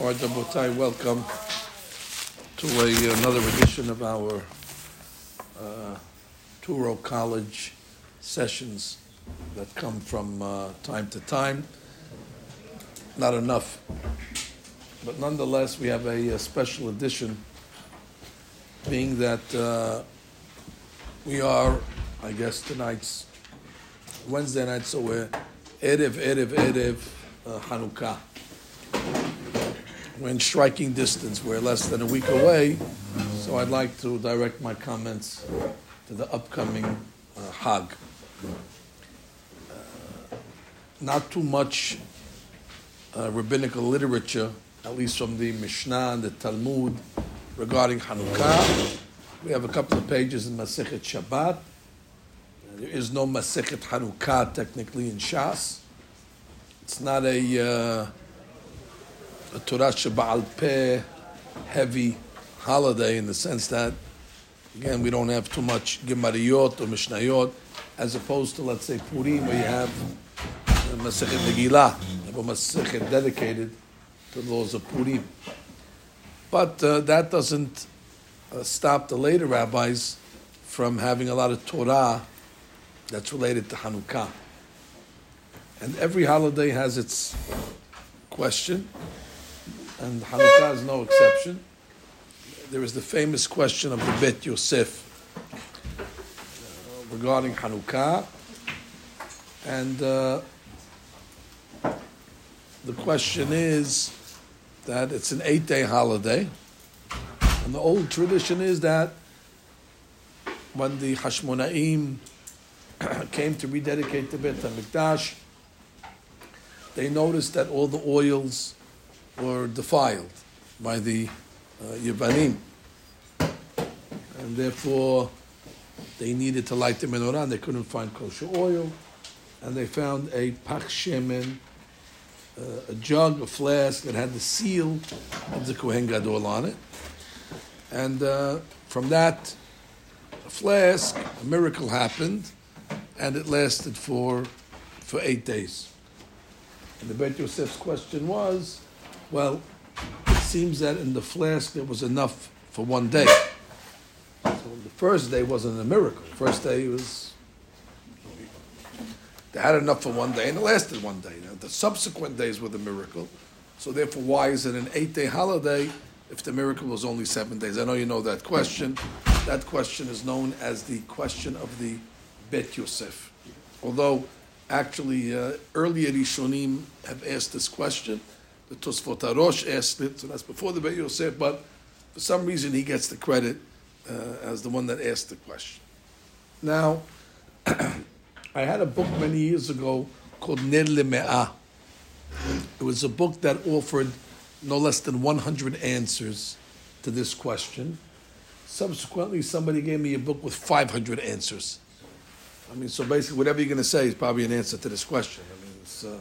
All right, Rabotai, welcome to a, another edition of our uh, Touro College sessions that come from uh, time to time. Not enough, but nonetheless, we have a, a special edition, being that uh, we are, I guess, tonight's Wednesday night, so we're Erev, Erev, Erev, uh, Hanukkah. We're in striking distance. We're less than a week away, so I'd like to direct my comments to the upcoming uh, Hag. Uh, not too much uh, rabbinical literature, at least from the Mishnah and the Talmud, regarding Hanukkah. We have a couple of pages in Masechet Shabbat. There is no Masechet Hanukkah technically in Shas. It's not a uh, a Torah Shabbal Peh heavy holiday in the sense that, again, we don't have too much Gemariyot or Mishnayot, as opposed to, let's say, Purim, where you have Masechet Megillah, have a Masechet dedicated to the laws of Purim. But uh, that doesn't uh, stop the later rabbis from having a lot of Torah that's related to Hanukkah. And every holiday has its question and Hanukkah is no exception. There is the famous question of the Bet Yosef uh, regarding Hanukkah, and uh, the question is that it's an eight-day holiday, and the old tradition is that when the Hashmonaim came to rededicate the Bet HaMikdash, they noticed that all the oils were defiled by the uh, Yevanim. And therefore, they needed to light the menorah, and they couldn't find kosher oil. And they found a pach shemen, uh, a jug, a flask that had the seal of the Kohen Gadol on it. And uh, from that flask, a miracle happened, and it lasted for, for eight days. And the Bet Yosef's question was, well, it seems that in the flask there was enough for one day. So the first day wasn't a miracle. The first day was they had enough for one day and it lasted one day. Now, the subsequent days were the miracle. So therefore, why is it an eight-day holiday if the miracle was only seven days? I know you know that question. That question is known as the question of the Bet Yosef. Although actually uh, earlier Rishonim have asked this question the Tosfot Arosh asked it, so that's before the Beit Yosef, but for some reason he gets the credit uh, as the one that asked the question. Now, I had a book many years ago called Ner Leme'ah. It was a book that offered no less than 100 answers to this question. Subsequently, somebody gave me a book with 500 answers. I mean, so basically, whatever you're going to say is probably an answer to this question. I mean, it's. Uh,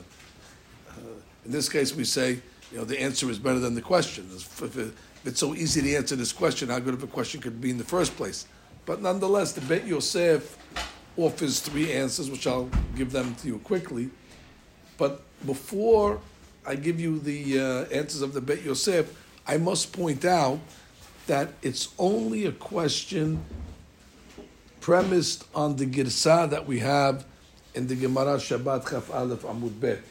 in this case, we say, you know, the answer is better than the question. If, it's so easy to answer this question, how good of a question could be in the first place? But nonetheless, the Bet Yosef offers three answers, which I'll give them to you quickly. But before I give you the uh, answers of the Bet Yosef, I must point out that it's only a question premised on the girsa that we have in the Gemara Shabbat Chaf Aleph Amud Bet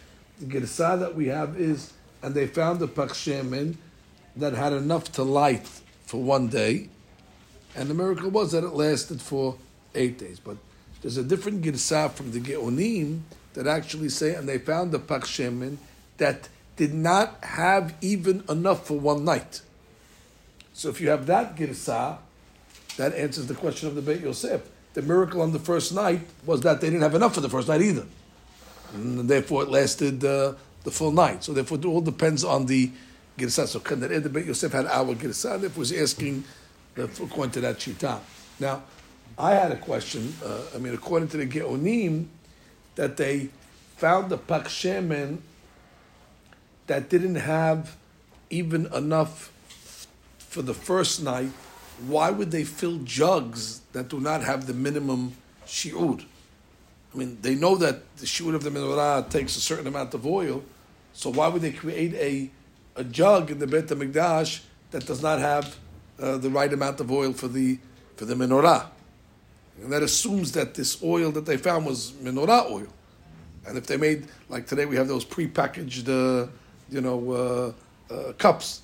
the girsa that we have is, and they found a pachshemin that had enough to light for one day, and the miracle was that it lasted for eight days. But there's a different girsa from the Geonim that actually say, and they found a pachshemin that did not have even enough for one night. So if you have that girsa, that answers the question of the Beit Yosef. The miracle on the first night was that they didn't have enough for the first night either and therefore it lasted uh, the full night. So therefore, it all depends on the girsa. So Kandareh the Beit Yosef had our girsa, therefore was asking according to that shita. Now, I had a question. Uh, I mean, according to the Geonim, that they found the pak shemen that didn't have even enough for the first night. Why would they fill jugs that do not have the minimum shiur? I mean, they know that the shiur of the menorah takes a certain amount of oil, so why would they create a, a jug in the Beit HaMikdash that does not have uh, the right amount of oil for the for the menorah, and that assumes that this oil that they found was menorah oil. And if they made like today, we have those prepackaged, uh, you know, uh, uh, cups.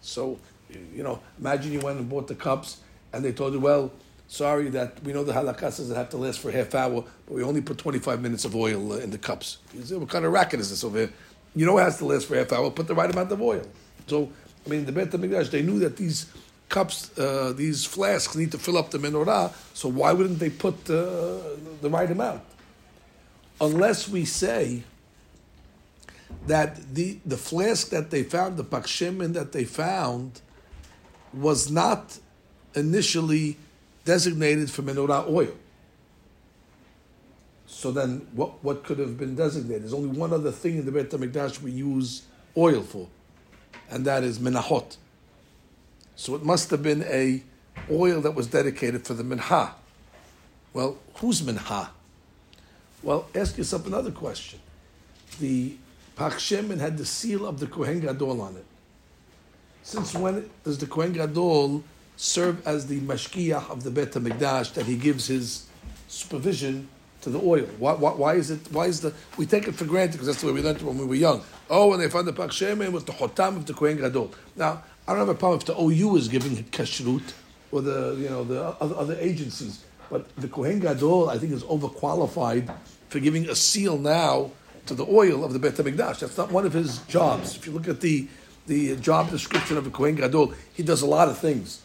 So, you know, imagine you went and bought the cups, and they told you, well, sorry that we know the halakha says it have to last for half hour, but we only put 25 minutes of oil uh, in the cups. Say, what kind of racket is this over here? You know it has to last for half hour, put the right amount of oil. So, I mean, the Beit HaMikdash, they knew that these cups, uh, these flasks need to fill up the menorah, so why wouldn't they put uh, the right amount? Unless we say that the, the flask that they found, the pakshemin that they found, was not initially designated for menorah oil. So then, what, what could have been designated? There's only one other thing in the Beit HaMikdash we use oil for, and that is menachot. So it must have been a oil that was dedicated for the minha. Well, who's minha? Well, ask yourself another question. The Pach had the seal of the Kohen Gadol on it. Since when does the Kohen Gadol serve as the mashkiach of the Beit HaMikdash that he gives his supervision to the oil? Why, why, why, is it? Why is the? We take it for granted because that's the way we learned it when we were young. Oh, when they found the Pach it was the Hotam of the Kohen Gadol. Now, I don't have a problem if the OU is giving kashrut or the you know the other, other agencies, but the Kohen Gadol I think is overqualified for giving a seal now to the oil of the Beit Hamikdash. That's not one of his jobs. If you look at the the job description of a Kohen Gadol, he does a lot of things,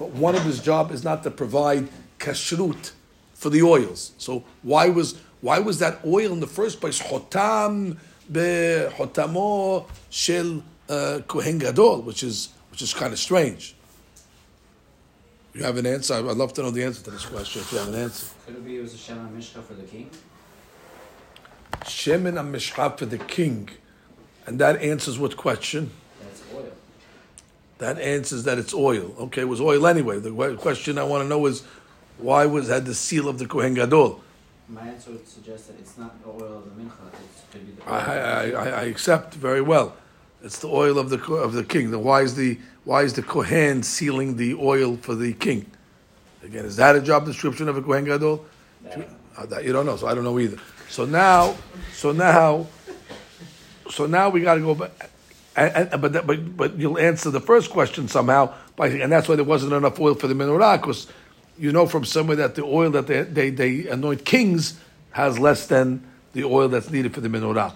but one of his job is not to provide kashrut for the oils. So why was why was that oil in the first place hotam be hotamo shel uh, Kohen Gadol, which is which is kind of strange. You have an answer? I'd love to know the answer to this question. If you have an answer, could it be it was a Shemin Mishcha for the king? Shemin Mishcha for the king, and that answers what question? That answers that it's oil. Okay, it was oil anyway. The question I want to know is why was had the seal of the Kohen Gadol? My answer would suggest that it's not the oil of the mincha. It could be the. I, I, I accept very well. It's the oil of the of the king. Then why is the why is the kohen sealing the oil for the king? Again, is that a job description of a kohen gadol? Uh, that you don't know, so I don't know either. So now, so now, so now we got to go back. And, and, but, but but you'll answer the first question somehow by and that's why there wasn't enough oil for the menorah because you know from somewhere that the oil that they, they, they anoint kings has less than the oil that's needed for the menorah.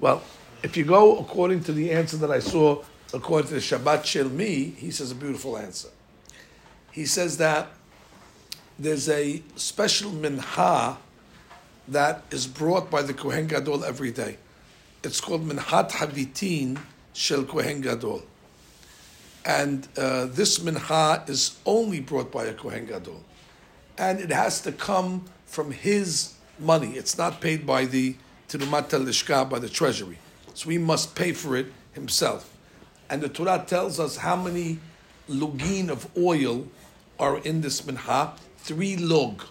Well, if you go according to the answer that I saw, according to the Shabbat Shelmi, he says a beautiful answer. He says that there's a special minha that is brought by the Kohen Gadol every day. It's called Minhat Havitin Shel Kohen Gadol. And uh, this minha is only brought by a Kohen Gadol. And it has to come from his money. It's not paid by the Tirumat Lishka, by the treasury. So he must pay for it himself. And the Torah tells us how many lugin of oil are in this minha. Three lug.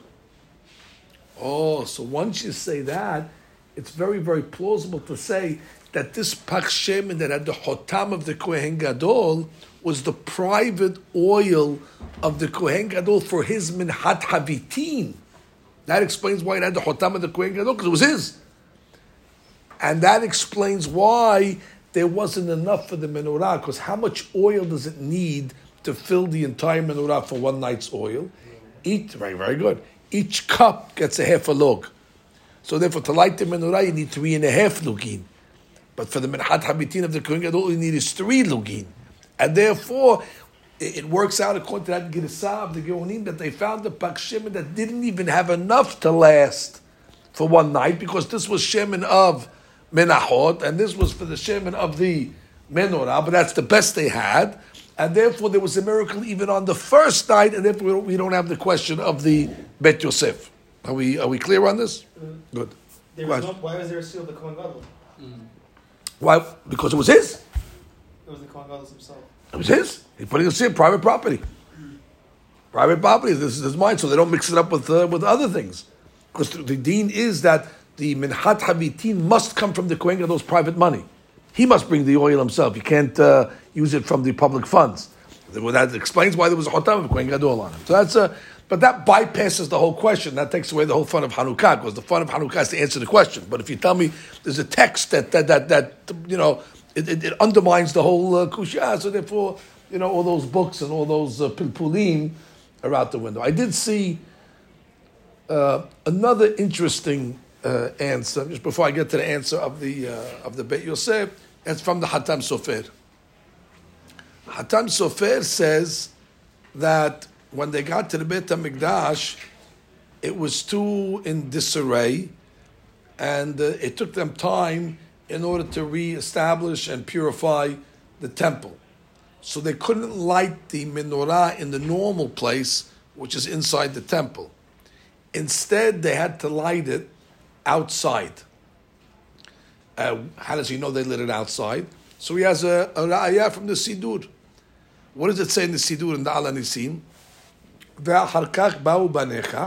Oh, so once you say that, it's very, very plausible to say that this Pach Shemin that had the Hotam of the Kohen Gadol was the private oil of the Kohen Gadol for his Minhat Havitin. That explains why it had the Hotam of the Kohen Gadol, because it was his. And that explains why there wasn't enough for the menorah, because how much oil does it need to fill the entire menorah for one night's oil? Each, very, very good. Each cup gets a half a log. So therefore, to light the menorah, you need three and a half lugin. But for the minhat havitin of the Kohen all you need is three lugin. And therefore, it works out according to that Girsah of the Geonim that they found the Pak that didn't even have enough to last for one night because this was Shemin of menachot, and this was for the shemen of the menorah, but that's the best they had. And therefore, there was a miracle even on the first night, and therefore we don't have the question of the Bet Yosef. Are we are we clear on this? Mm. Good. Was no, why was there a seal of the Kohen Gadol? Mm. Why? Because it was his. It was the Kohen Gadol himself. It was his. He's putting a seal, private property. Private property. This is his mine, so they don't mix it up with uh, with other things. Because the, din is that the minhat havitin must come from the Kohen Gadol's private money. he must bring the oil himself. He can't uh, use it from the public funds. That explains why there was a Chotam of Kohen Gadol on him. So that's a, but that bypasses the whole question. That takes away the whole fun of Hanukkah, because the fun of Hanukkah is to answer the question. But if you tell me there's a text that, that, that, that you know, it, it, it undermines the whole uh, kushya, so therefore, you know, all those books and all those uh, pilpulim are out the window. I did see uh, another interesting uh, answer, just before I get to the answer of the, uh, of the Beit Yosef, it's from the Hatam Sofer. Hatam Sofer says that when they got to the Beit HaMikdash, it was too in disarray, and uh, it took them time in order to re-establish and purify the temple. So they couldn't light the menorah in the normal place, which is inside the temple. Instead, they had to light it outside. Uh, how does he know they lit it outside? So he has a, a ra'ayah from the Sidur. What does it say in the Sidur in the Al Nisim? ואחר כך באו בניך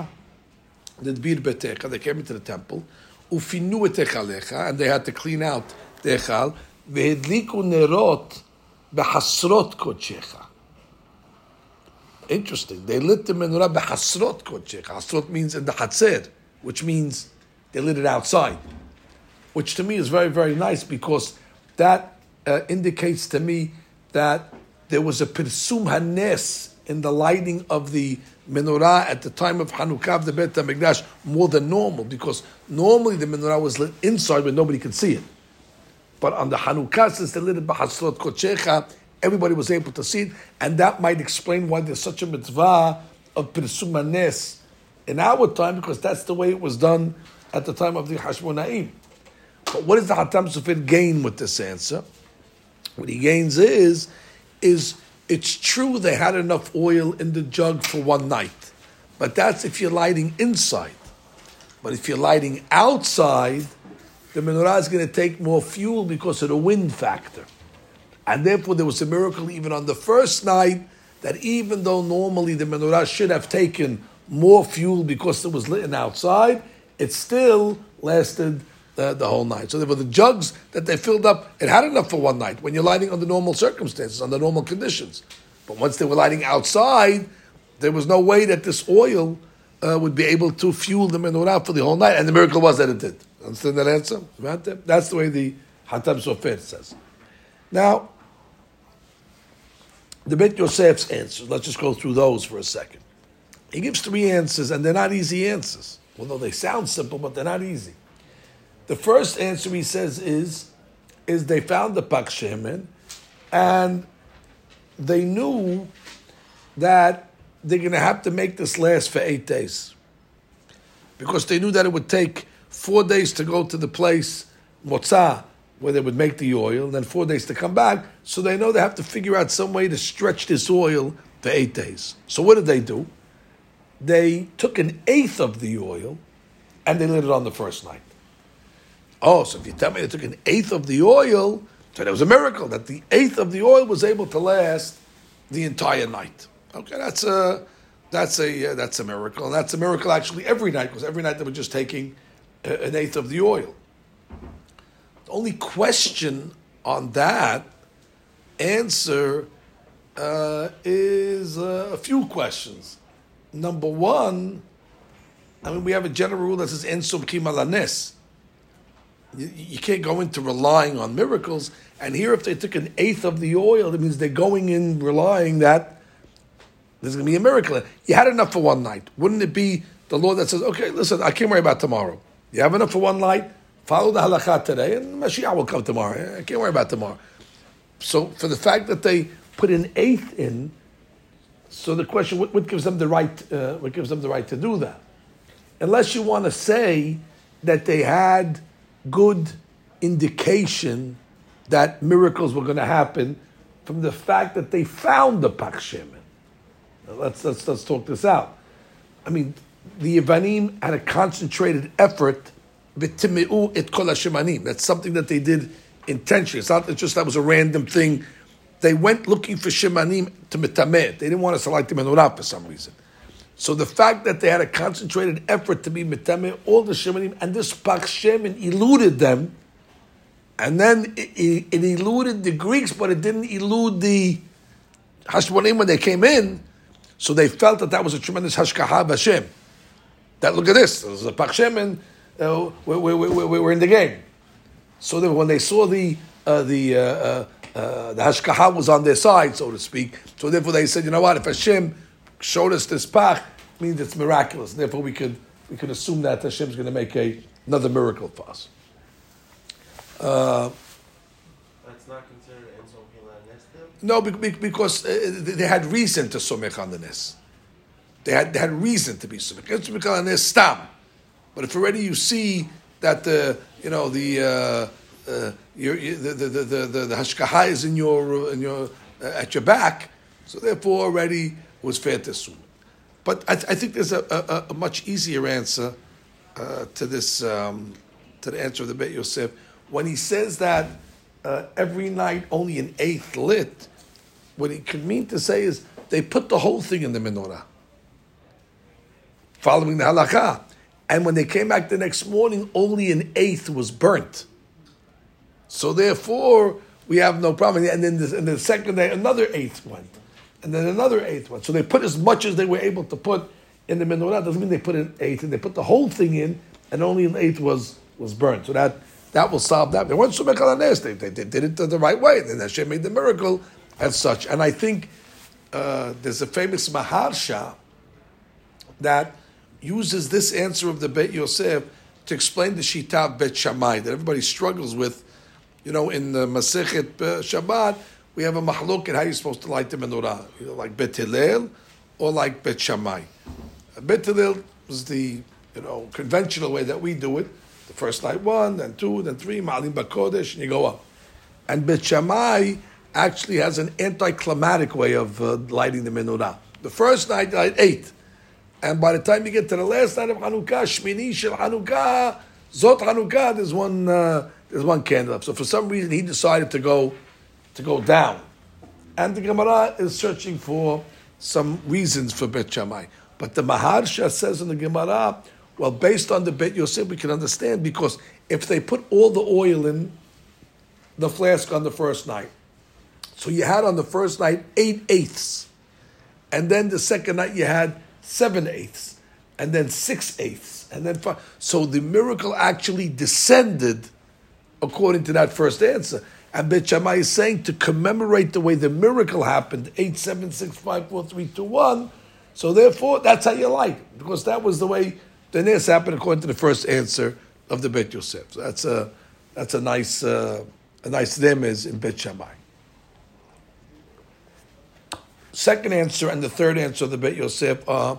לדביר ביתך, they came into the temple, ופינו את היכליך, and they had to clean out the ההיכל, והדליקו נרות בחצרות קודשך. Interesting. They lit the menorah בחצרות קודשך. חצרות means in the חצר, which means they lit it outside. Which to me is very, very nice because that uh, indicates to me that there was a pirsum hanes in the lighting of the menorah at the time of Hanukkah of the Beit HaMikdash more than normal because normally the menorah was lit inside where nobody could see it. But on the Hanukkah, since they lit it Bahasrot Kodshecha, everybody was able to see it, and that might explain why there's such a mitzvah of Pirsumanes in our time because that's the way it was done at the time of the Hashmonaim. But what does the Hatam Sofer gain with this answer? What he gains is, is it's true they had enough oil in the jug for one night, but that's if you're lighting inside. But if you're lighting outside, the menorah is going to take more fuel because of the wind factor. And therefore, there was a miracle even on the first night that even though normally the menorah should have taken more fuel because it was lit outside, it still lasted the, the whole night. So therefore, the jugs that they filled up, it had enough for one night when you're lighting under normal circumstances, under normal conditions. But once they were lighting outside, there was no way that this oil uh, would be able to fuel the menorah for the whole night. And the miracle was that it did. Understand that answer? That's the way the Hatam Sofer says. Now, the Beit Yosef's answers, let's just go through those for a second. He gives three answers, and they're not easy answers. Although they sound simple, but they're not easy. The first answer he says is, is they found the Pak Shemen, and they knew that they're going to have to make this last for eight days. Because they knew that it would take four days to go to the place, Motzah, where they would make the oil, and then four days to come back. So they know they have to figure out some way to stretch this oil for eight days. So what did they do? They took an eighth of the oil and they lit it on the first night. Oh, so if you tell me they took an eighth of the oil, so there was a miracle that the eighth of the oil was able to last the entire night. Okay, that's a that's a uh, that's a miracle, and that's a miracle actually every night because every night they were just taking uh, an eighth of the oil. The only question on that answer uh, is uh, a few questions. Number one, I mean, we have a general rule that says "en subkim alanes." You, can't go into relying on miracles. And here, if they took an eighth of the oil, it means they're going in relying that there's going to be a miracle. You had enough for one night. Wouldn't it be the Lord that says, okay, listen, I can't worry about tomorrow. You have enough for one night, follow the halakha today, and Mashiach will come tomorrow. I can't worry about tomorrow. So, for the fact that they put an eighth in, so the question, what, what gives them the right? Uh, what gives them the right to do that? Unless you want to say that they had good indication that miracles were going to happen from the fact that they found the Pak Shemen. Let's, let's, let's talk this out. I mean, the Yevanim had a concentrated effort, v'timi'u et kol shemanim. That's something that they did intentionally. It's not it's just that was a random thing. They went looking for shemanim to mitameh. They didn't want to light the menorah for some reason. So the fact that they had a concentrated effort to be mitameh all the shemanim, and this pak shemen eluded them, And then it, it, it eluded the Greeks, but it didn't elude the Hashmonaim when they came in. So they felt that that was a tremendous hashgacha of That look at this, there's a Pachshem and uh, we, we, we, we, we're in the game. So when they saw the uh, the uh, uh, uh, the hashgacha was on their side, so to speak. So therefore they said, you know what? If Hashem showed us this pach, means it's miraculous. Therefore we could we could assume that Hashem's going to make a, another miracle for us. Uh, That's not considered No, because uh, they had reason to somech on the nes. They had, they had reason to be somech. Enzo on the nes stam. But if already you see that the you know the uh, uh, your, the, the, the, the, the, the hashgacha is in your in your uh, at your back, so therefore already was fair to assume. But I, I think there's a, a, a, much easier answer uh, to this um, to the answer of the Bet Yosef when he says that uh, every night only an eighth lit. What he could mean to say is they put the whole thing in the menorah, following the halakha. And when they came back the next morning, only an eighth was burnt. So therefore, we have no problem. And then the, and the second day, another eighth went. And then another eighth one. So they put as much as they were able to put in the menorah. Doesn't mean they put an eighth. And they put the whole thing in, and only an eighth was, was burnt. So that, that will solve that. They weren't so they, they, they did it the right way. Then Hashem made the miracle as such. And I think uh, there's a famous Maharsha that uses this answer of the Bet Yosef to explain the Shita Bet Shammai that everybody struggles with. You know, in the Masechet uh, Shabbat, we have a mahluk at how you're supposed to light the menorah, either like Bet Hillel or like Bet Shammai. Bet Hillel was the you know conventional way that we do it. The first night one, then two, then three, Ma'alim Bakodesh, and you go up. And Bet Shammai actually has an anticlimactic way of uh, lighting the menorah. The first night, light eight. And by the time you get to the last night of Hanukkah, Shmini Shel Hanukkah, Zot Hanukkah, there's one, uh, there's one candle up. So for some reason, he decided to go, to go down. And the Gemara is searching for some reasons for Bet Shammai. But the Maharsha says in the Gemara, well, based on the Bet Yosef, we can understand because if they put all the oil in the flask on the first night, so you had on the first night eight eighths, and then the second night you had seven eighths, and then six eighths, and then five. So the miracle actually descended according to that first answer. And Bet Shammai is saying to commemorate the way the miracle happened, eight, seven, six, five, four, three, two, one. So therefore, that's how you like because that was the way the nes happened according to the first answer of the Bet Yosef. So that's a that's a nice uh, a nice is in Bet Shammai. Second answer and the third answer of the Bet Yosef are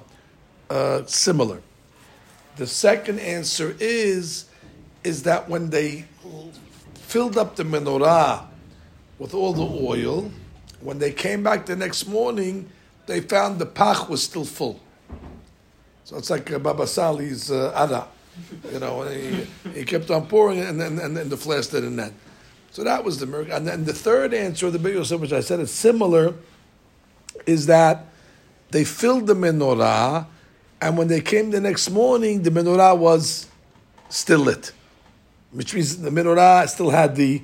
uh, similar. The second answer is is that when they filled up the menorah with all the oil, when they came back the next morning, they found the pach was still full. So it's like uh, Baba Sali's uh, ada, you know, he, he, kept on pouring and then and, then the flask didn't end. So that was the miracle. And then the third answer of the Big which I said is similar, is that they filled the menorah, and when they came the next morning, the menorah was still lit, which means the menorah still had the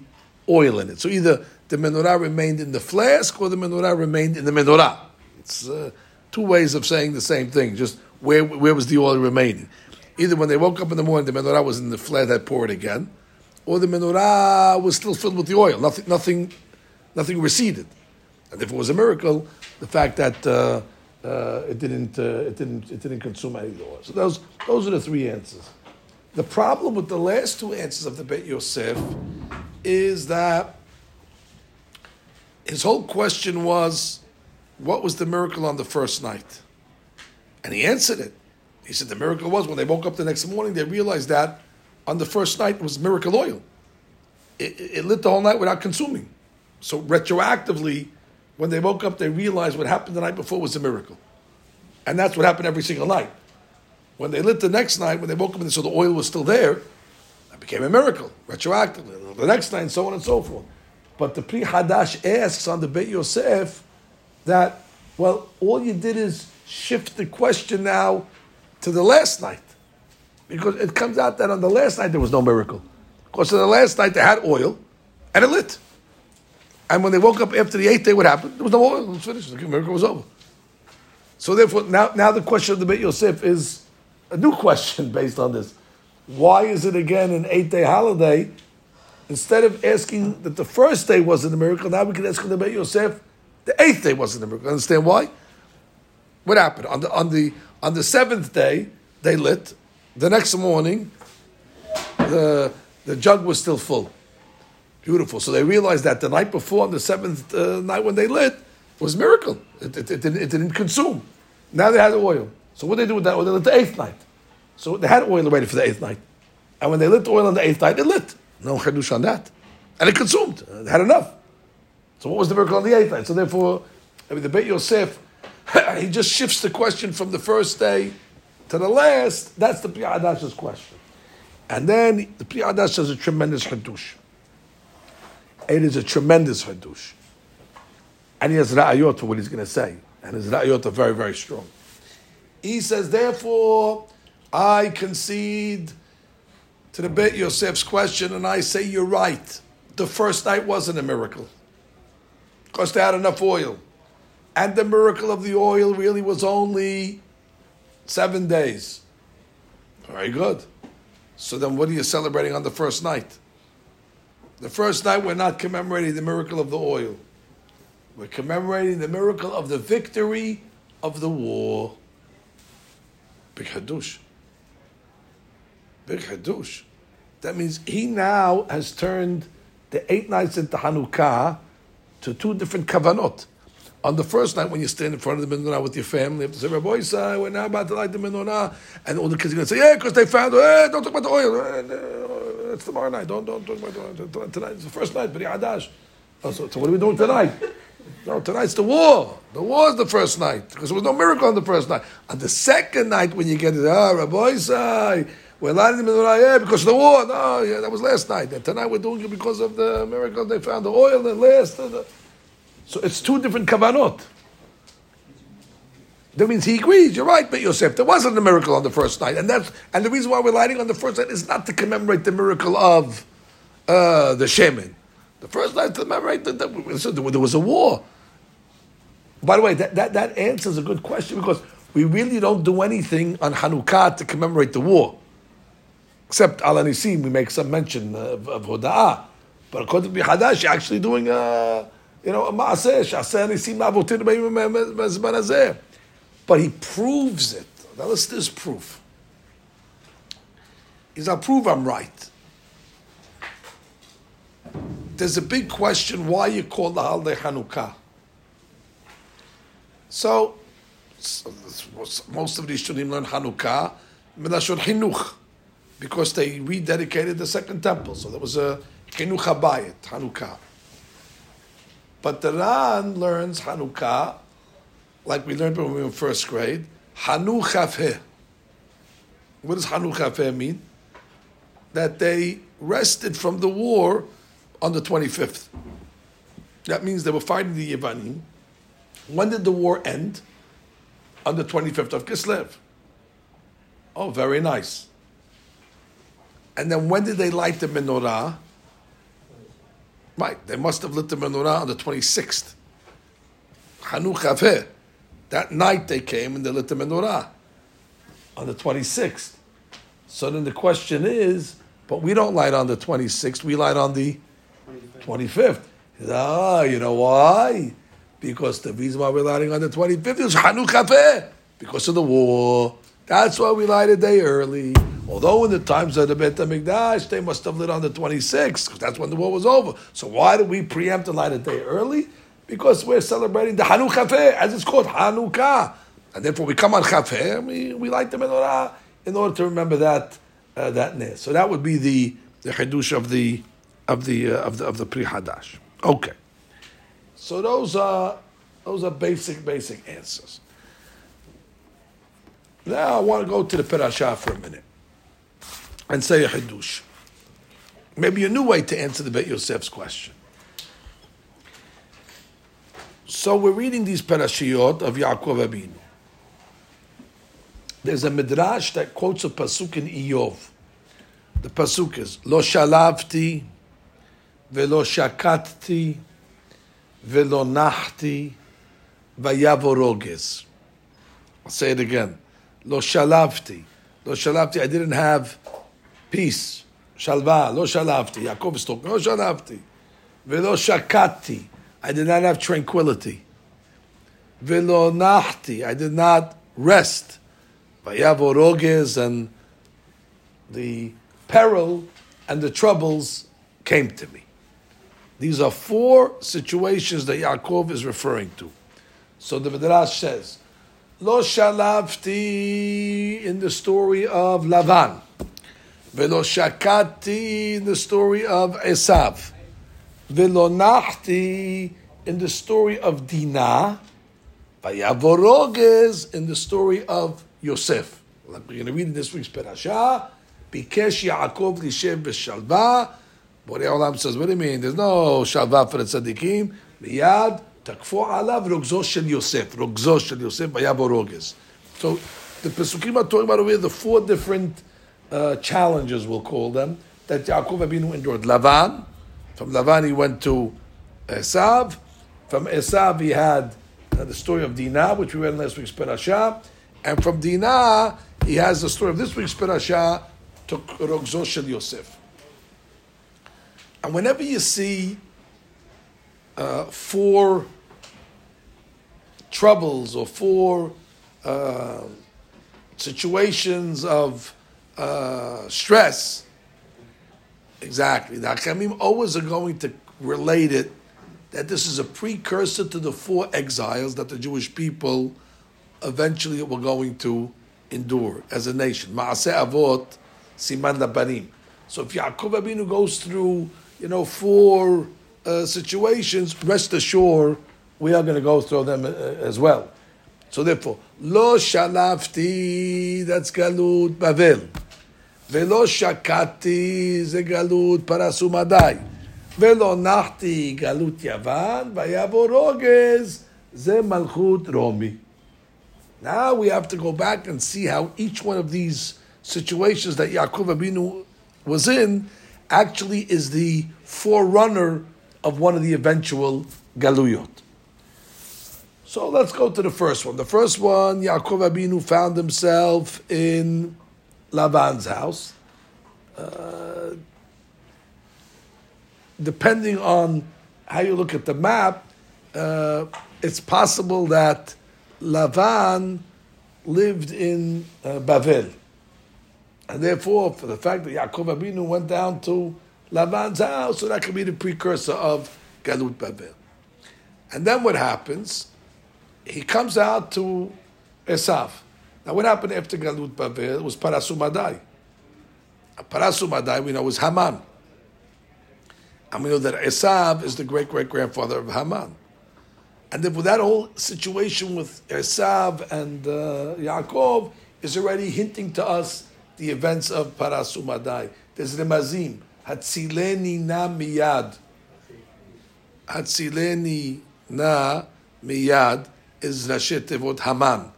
oil in it. So either the menorah remained in the flask or the menorah remained in the menorah. It's uh, two ways of saying the same thing, just where, where was the oil remaining. Either when they woke up in the morning, the menorah was in the flask that poured again, or the menorah was still filled with the oil. Nothing, nothing, nothing receded. And if it was a miracle, the fact that uh, uh, it didn't uh, it didn't it didn't consume any oil. So those those are the three answers. The problem with the last two answers of the Bet Yosef is that his whole question was, what was the miracle on the first night? And he answered it. He said the miracle was when they woke up the next morning, they realized that on the first night it was miracle oil. It, it, it lit the whole night without consuming. So retroactively, when they woke up, they realized what happened the night before was a miracle. And that's what happened every single night. When they lit the next night, when they woke up and saw the oil was still there, it became a miracle, retroactively. The next night, and so on and so forth. But the Pri Hadash asks on the Beit Yosef that, well, all you did is shift the question now to the last night. Because it comes out that on the last night there was no miracle. Because on the last night they had oil, and it lit. And when they woke up after the eighth day, what happened? There was no oil. It was finished. The miracle was over. So therefore, now, now the question of the Beit Yosef is a new question based on this. Why is it again an eight-day holiday? Instead of asking that the first day wasn't a miracle, now we can ask Beit Yosef the eighth day wasn't a miracle. Understand why? What happened on the on the on the seventh day? They lit. The next morning, the the jug was still full. Beautiful. So they realized that the night before, on the seventh uh, night when they lit, was miracle. It, it, it, didn't, it, didn't, consume. Now they had oil. So what did they do with that oil? They lit the eighth night. So they had oil ready for the eighth night. And when they lit the oil on the eighth night, it lit. No chedush on that. And it consumed. Uh, it had enough. So what was the miracle on the eighth night? So therefore, I mean, the Beit Yosef, he just shifts the question from the first day to the last. That's the Pri Hadash's question. And then the Pri Hadash has a tremendous chedush. It is a tremendous hadush. And he has ra'ayot for what he's going to say. And his ra'ayot are very, very strong. He says, therefore, I concede to the Beit Yosef's question, and I say you're right. The first night wasn't a miracle. Because they had enough oil. And the miracle of the oil really was only seven days. Very good. So then what are you celebrating on the first night? The first night, we're not commemorating the miracle of the oil. We're commemorating the miracle of the victory of the war. Big Hadush. Big Hadush. That means he now has turned the eight nights into Hanukkah to two different kavanot. On the first night, when you stand in front of the menorah with your family, you have to say, Rabbi we're now about to light the menorah. And all the kids are going to say, yeah, because they found, hey, don't talk about the oil it's tomorrow night. Don't don't talk about tonight. It's the first night, Pri Hadash. Oh, so, so what are we doing tonight? No, tonight's the war. The war is the first night because there was no miracle on the first night. On the second night, when you get it, ah, Rabbi Isai, we're lighting yeah, because of the war. No, yeah, that was last night. And tonight we're doing it because of the miracle they found the oil and last. So it's two different kavanot. That means he agrees. You're right, Bet Yosef, there wasn't a miracle on the first night, and that's and the reason why we're lighting on the first night is not to commemorate the miracle of uh, the shaman. The first night to commemorate that there was a war. By the way, that, that, that answers a good question because we really don't do anything on Hanukkah to commemorate the war. Except Al Anisim, we make some mention of, of Hoda'ah. But according to Hadash, you're actually doing a, you know, a Maaseh, Shaseh Anisim Avotin but he proves it. Now to this proof. He's I'll prove I'm right. There's a big question why you call the holiday Hanukkah. So, so most of these Shunim learn Hanukkah, Milashon Hinuch, because they rededicated the second temple. So there was a Hinuch Habayit, Hanukkah. But the Ran learns Hanukkah like we learned when we were in first grade, Hanu Chafeh. What does Hanu Chafeh mean? That they rested from the war on the 25th. That means they were fighting the Yevanim. When did the war end? On the 25th of Kislev. Oh, very nice. And then when did they light the menorah? Right, they must have lit the menorah on the 26th. Hanu Chafeh. That night they came and they lit the menorah on the 26th. So then the question is, but we don't light on the 26th, we light on the 25th. Ah, you know why? Because the reason why we're lighting on the 25th is Hanukkah because of the war. That's why we light a day early. Although in the times of the Beit HaMikdash, they must have lit on the 26th, because that's when the war was over. So why do we preempt and light a day early? because we're celebrating the Hanukkah as it's called Hanukkah, and therefore we come on Chafeh, we, we light the menorah in order to remember that uh, that ner. So that would be the the chidush of the of the uh, of the of the Pri Hadash. Okay, so those are those are basic basic answers. Now I want to go to the Parashah for a minute and say a chidush. Maybe a new way to answer the Beit Yosef's question. So we're reading these parashiyot of Yaakov Abinu. There's a midrash that quotes a pasuk in Iyov. The pasuk is Lo shalavti velo shakatti, velo nachti, vayavoroges. I'll say it again. Lo shalavti. Lo shalavti, I didn't have peace. Lo shalavti. Yaakov is talking, lo shalavti. Velo shakati. I did not have tranquility. Velo nachti. I did not rest. Vayavoroges and the peril and the troubles came to me. These are four situations that Yaakov is referring to. So the Midrash says, Lo shalavti in the story of Lavan, velo shakati in the story of Esav, velo nachti in the story of Dinah, vayavoroges in the story of Yosef. Like we're going to read in this week's parasha, Bikesh Yaakov lishev v'shalva. Borei Olam says, what do you mean? There's no shalva for the tzaddikim. Miyad takfo alav rogzo shel Yosef. Rogzo shel Yosef vayabo roges. So the Pesukim are talking about over here the four different uh, challenges, we'll call them, that Yaakov Abinu endured. Lavan, from Lavan he went to Esav. From Esav he had uh, the story of Dinah, which we read in last week's parasha, And from Dinah, he has the story of this week's parasha, to Rogzo Shel Yosef. And whenever you see uh, four troubles or four uh, situations of uh, stress. Exactly. The Achamim always are going to relate it that this is a precursor to the four exiles that the Jewish people eventually were going to endure as a nation. Maaseh Avot, Siman Labanim. So if Yaakov Abinu goes through, you know, four uh, situations, rest assured we are going to go through them uh, as well. So therefore, lo shalafti, that's galut Bavel. Velo shakati, ze galut parasumadai. Velo nachti, galut Yavan. Vayavo rogez, ze malchut Romi. Now we have to go back and see how each one of these situations that Yaakov Abinu was in actually is the forerunner of one of the eventual galuyot. So let's go to the first one. The first one, Yaakov Abinu found himself in Lavan's house. Uh, depending on how you look at the map, uh, it's possible that Lavan lived in uh, Bavel. And therefore, for the fact that Yaakov Abinu went down to Lavan's house, so that could be the precursor of Galut Bavel. And then what happens? he comes out to Esav. Now, what happened after Galut Bavel? Was Parasumadai. Parasumadai, we know, was Haman. And we know that Esav is the great great grandfather of Haman. And with that whole situation with Esav and uh, Yaakov is already hinting to us the events of Parasumadai. There's Remazim. Hatzileni na miyad. Hatzileni na miyad is Rashei Tevot Haman,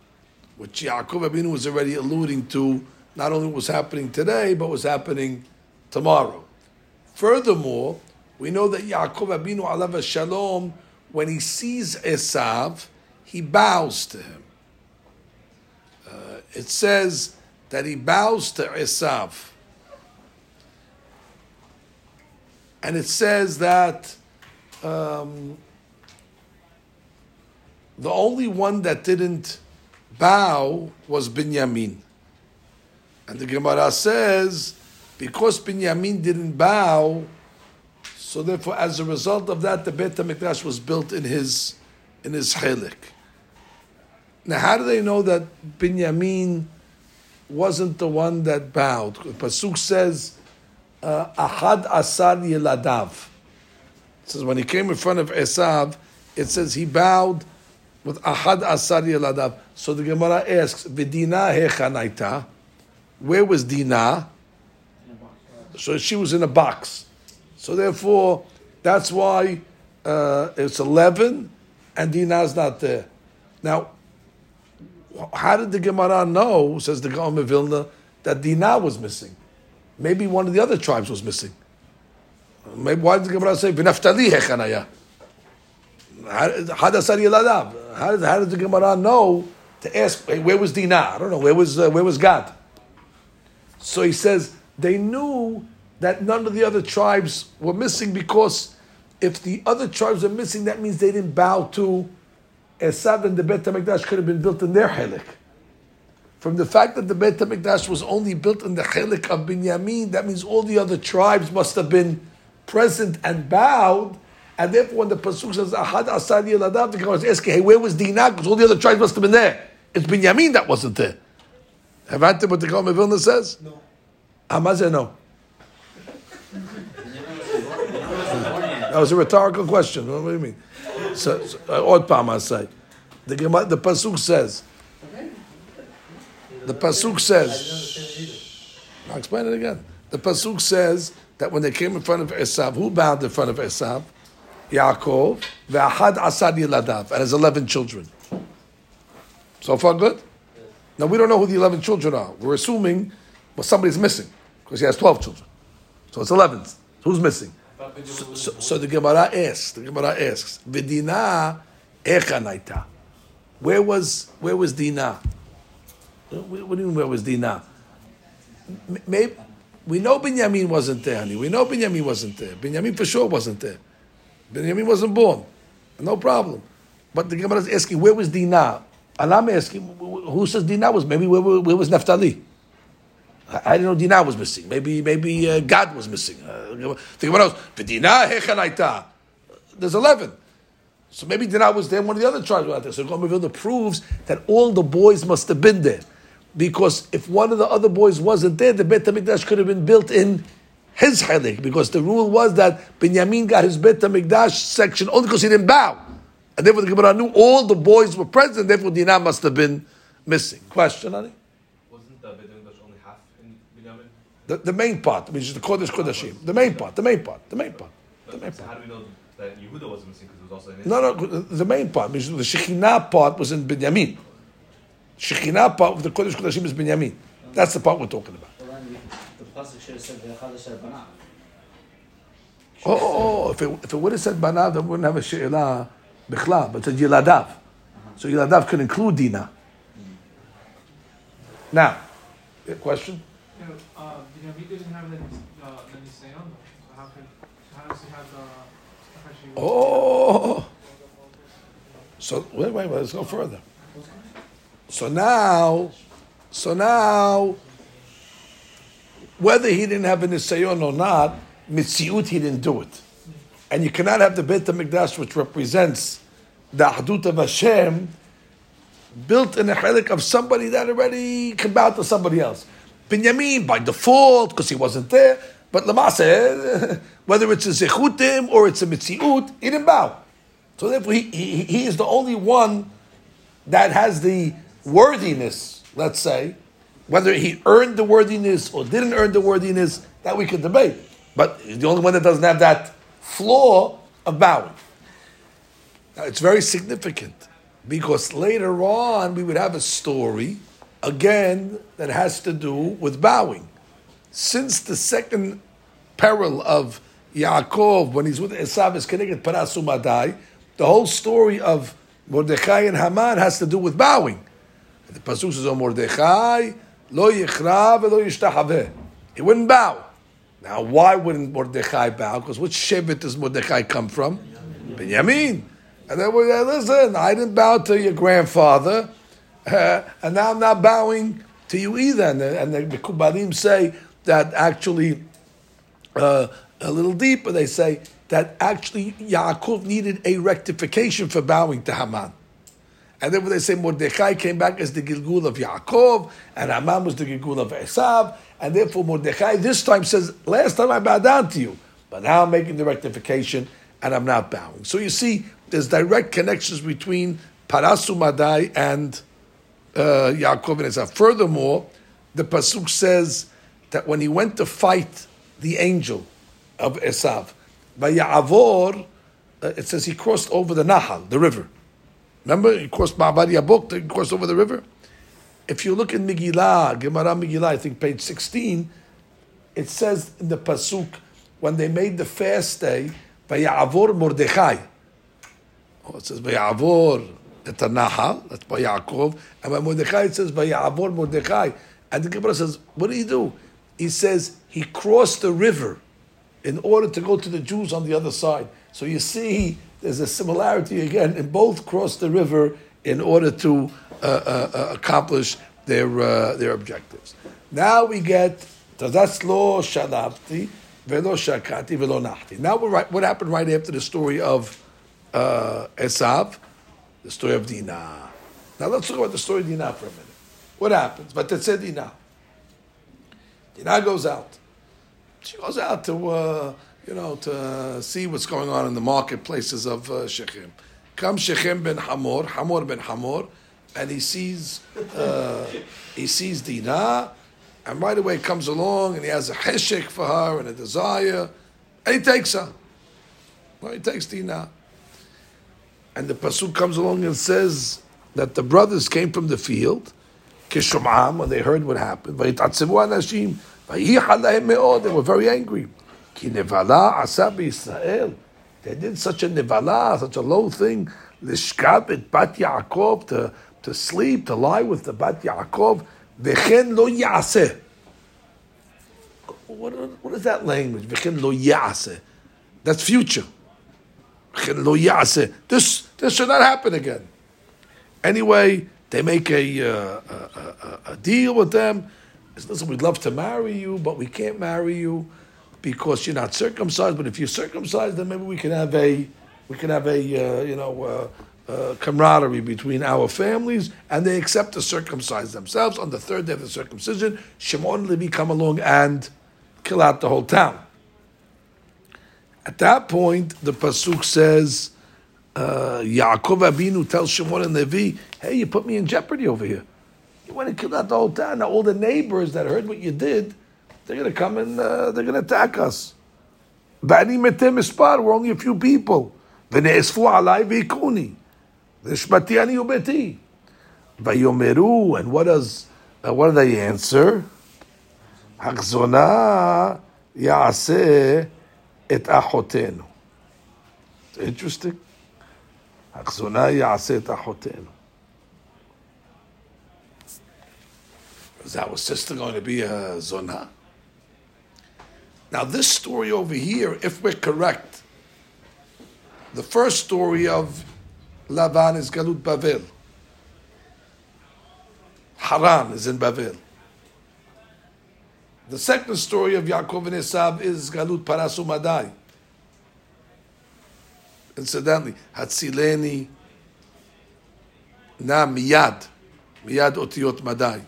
which Yaakov Abinu was already alluding to, not only was happening today, but was happening tomorrow. Furthermore, we know that Yaakov Abinu alav shalom, when he sees Esav, he bows to him. Uh, it says that he bows to Esav. And it says that um, the only one that didn't bow was Binyamin. And the Gemara says, because Binyamin didn't bow, so therefore, as a result of that, the Beit HaMikdash was built in his in his chelik. Now, how do they know that Binyamin wasn't the one that bowed? Pasuk says, uh, "Ahad asar yeladav." It says when he came in front of Esav, it says he bowed with Ahad Asar Yeladav. So the Gemara asks, Vidina Hechanaita. Where was Dinah? So she was in a box. So therefore, that's why uh, it's 11 and Dinah's not there. Now, how did the Gemara know, says the Gaon Vilna, that Dinah was missing? Maybe one of the other tribes was missing. Maybe why did the Gemara say v'naftali hechanaya? How does the Gemara know to ask hey, where was Dinah? I don't know where was uh, where was Gad. So he says they knew that none of the other tribes were missing because if the other tribes are missing, that means they didn't bow to Esav and the Bet HaMikdash could have been built in their Helik. From the fact that the Beit HaMikdash was only built in the Chelik of Binyamin, that means all the other tribes must have been present and bowed. And therefore, when the Pasuk says, Ahad Asad Yeladav, the Gemara is asking, hey, where was Dinah? Because all the other tribes must have been there. It's Binyamin that wasn't there. Have I what the Gemara Vilna says? No. Ah, Amazah, no. That was a rhetorical question. What do you mean? So, so uh, palm I say. The the pasuk says. The pasuk says. I'll explain it again. The pasuk says that when they came in front of Esav, who bowed in front of Esav? Yaakov, ve'ahad asad yiladav, and his eleven children. So far, good. Now we don't know who the eleven children are. We're assuming well somebody's missing because he has twelve children, so it's eleven. Who's missing? So, so, so, the Gemara asks, the Gemara asks, Vidina echanaita. Where was where was Dinah? What do you mean where was Dina? Maybe we know Binyamin wasn't there, honey. We know Binyamin wasn't there. Binyamin for sure wasn't there. Binyamin wasn't born. No problem. But the Gemara is asking, where was Dinah? And I'm asking, who says Dinah was? Maybe where, where was Naphtali? I didn't know Dinah was missing. Maybe maybe uh, Gad was missing. Uh, knows, Dinah hechanaita. There's 11. So maybe Dinah was there, one of the other tribes was out there. So Gomer proves that all the boys must have been there. Because if one of the other boys wasn't there, the Bet HaMikdash could have been built in his Chalik. Because the rule was that Binyamin got his Bet HaMikdash section only because he didn't bow. And therefore the Gemara knew all the boys were present, therefore Dinah must have been missing. Question, honey? Wasn't the Bet HaMikdash only half in Binyamin? The, the main part, which is the Kodesh Kodashim. The main part, the main part, the main part. The main so part. how do we know that Yehuda was missing because it was also in No, no, the main part, which is the Shekhinah part was in Binyamin. Shekhinah part of the Kodesh Kodashim is Binyamin. That's the part we're talking about. Well, then we, the pasuk should have said "Ve'echad asher banav." Oh, oh, oh, if it, if it would have said Banav, then we wouldn't have a She'ilah Bechla, but it said Yiladav. Uh-huh. So Yiladav could include Dina. Mm. Now, question? Uh, Binyamin didn't have the, uh, the Nisayon. So how could, how does he have the, Oh. So wait, wait, wait. Let's go further. So now, so now, whether he didn't have a nisayon or not, mitziut he didn't do it, and you cannot have the Beit Hamikdash, which represents the Ahdut of Hashem, built in a chelik of somebody that already can bow to somebody else. Binyamin by default because he wasn't there, but Lamase, whether it's a zechutim or it's a mitziut, he didn't bow. So therefore, he, he, he is the only one that has the worthiness, let's say, whether he earned the worthiness or didn't earn the worthiness, that we can debate. But he's the only one that doesn't have that flaw of bowing. Now, it's very significant because later on we would have a story, again, that has to do with bowing. Since the second peril of Yaakov, when he's with Esav, is connected Parasumadai, the whole story of Mordechai and Haman has to do with bowing. The Pasuk says, "O Mordechai, lo yichra velo yishtahaveh." He wouldn't bow. Now, why wouldn't Mordechai bow? Because which Shevet does Mordechai come from? Benjamin. And then we listen, I didn't bow to your grandfather, uh, and now I'm not bowing to you either. And the, and the, say that actually, uh, a little deeper, they say that actually Yaakov needed a rectification for bowing to Haman. And then when they say Mordechai came back as the Gilgul of Yaakov, and Haman was the Gilgul of Esav, and therefore Mordechai this time says, last time I bowed down to you, but now I'm making the rectification and I'm not bowing. So you see, there's direct connections between Parasu Madai and uh, Yaakov and Esav. Furthermore, the Pasuk says that when he went to fight the angel of Esav, by Ya'avor, uh, it says he crossed over the Nahal, the river. Remember, he crossed Ma'abad Yabok, he crossed over the river. If you look in Megillah, Gemara Megillah, I think page 16, it says in the Pasuk, when they made the fast day, Vayavor Mordechai. Oh, it says Vayavor Etanahal, that's by Yaakov. And by Mordechai it says Vayavor Mordechai. And the Gemara says, what did he do? He says he crossed the river in order to go to the Jews on the other side. So you see, there's a similarity again, and both crossed the river in order to uh, uh, uh, accomplish their uh, their objectives. Now we get that's lo shalabti velo shakati velo nachti. Now right, what happened right after the story of uh, Esav, the story of Dinah. Now let's talk about the story of Dinah for a minute. What happens? But that's Dinah. Dinah goes out. She goes out to uh, you know to see what's going on in the marketplaces of uh, Shechem. Comes Shechem ben Hamor, Hamor ben Hamor, and he sees uh, he sees Dinah, and right away comes along and he has a heshek for her and a desire, and he takes her. Well, he takes Dinah. And the pasuk comes along and says that the brothers came from the field, Kishumam, when they heard what happened. They were very angry. They did such a nevala, such a low thing. Lishkab et bat Yaakov to to sleep, to lie with the bat Yaakov. V'chen lo yaseh. What, what is that language? V'chen lo yaseh. That's future. This this should not happen again. Anyway, they make a, uh, a, a, a deal with them. Listen, we'd love to marry you, but we can't marry you because you're not circumcised. But if you're circumcised, then maybe we can have a we can have a uh, you know uh, uh, camaraderie between our families, and they accept to circumcise themselves. On the third day of the circumcision, Shimon Levi come along and kill out the whole town. At that point, the pasuk says, uh, Yaakov Abinu tells Shimon and Levi, "Hey, you put me in jeopardy over here. You went and killed out the whole town. Now all the neighbors that heard what you did, they're going to come and uh, they're going to attack us. Bani metem ispar. We're only a few people. V'ne'esfu alai v'ikuni. V'shmati ani ubeti. V'yomeru. And what does uh, what do they answer? Hakzona ya'aseh." את אחותינו. Interesting. החזונה יעשה את אחותינו. Is our sister going to be a zona? Now, this story over here, if we're correct, the first story of Laban is Galut Bavel. Haran is in Bavel. The second story of Yaakov and Esav is Galut Parasu Madai. Incidentally, Hatzileni na miyad, miyad otiyot madai.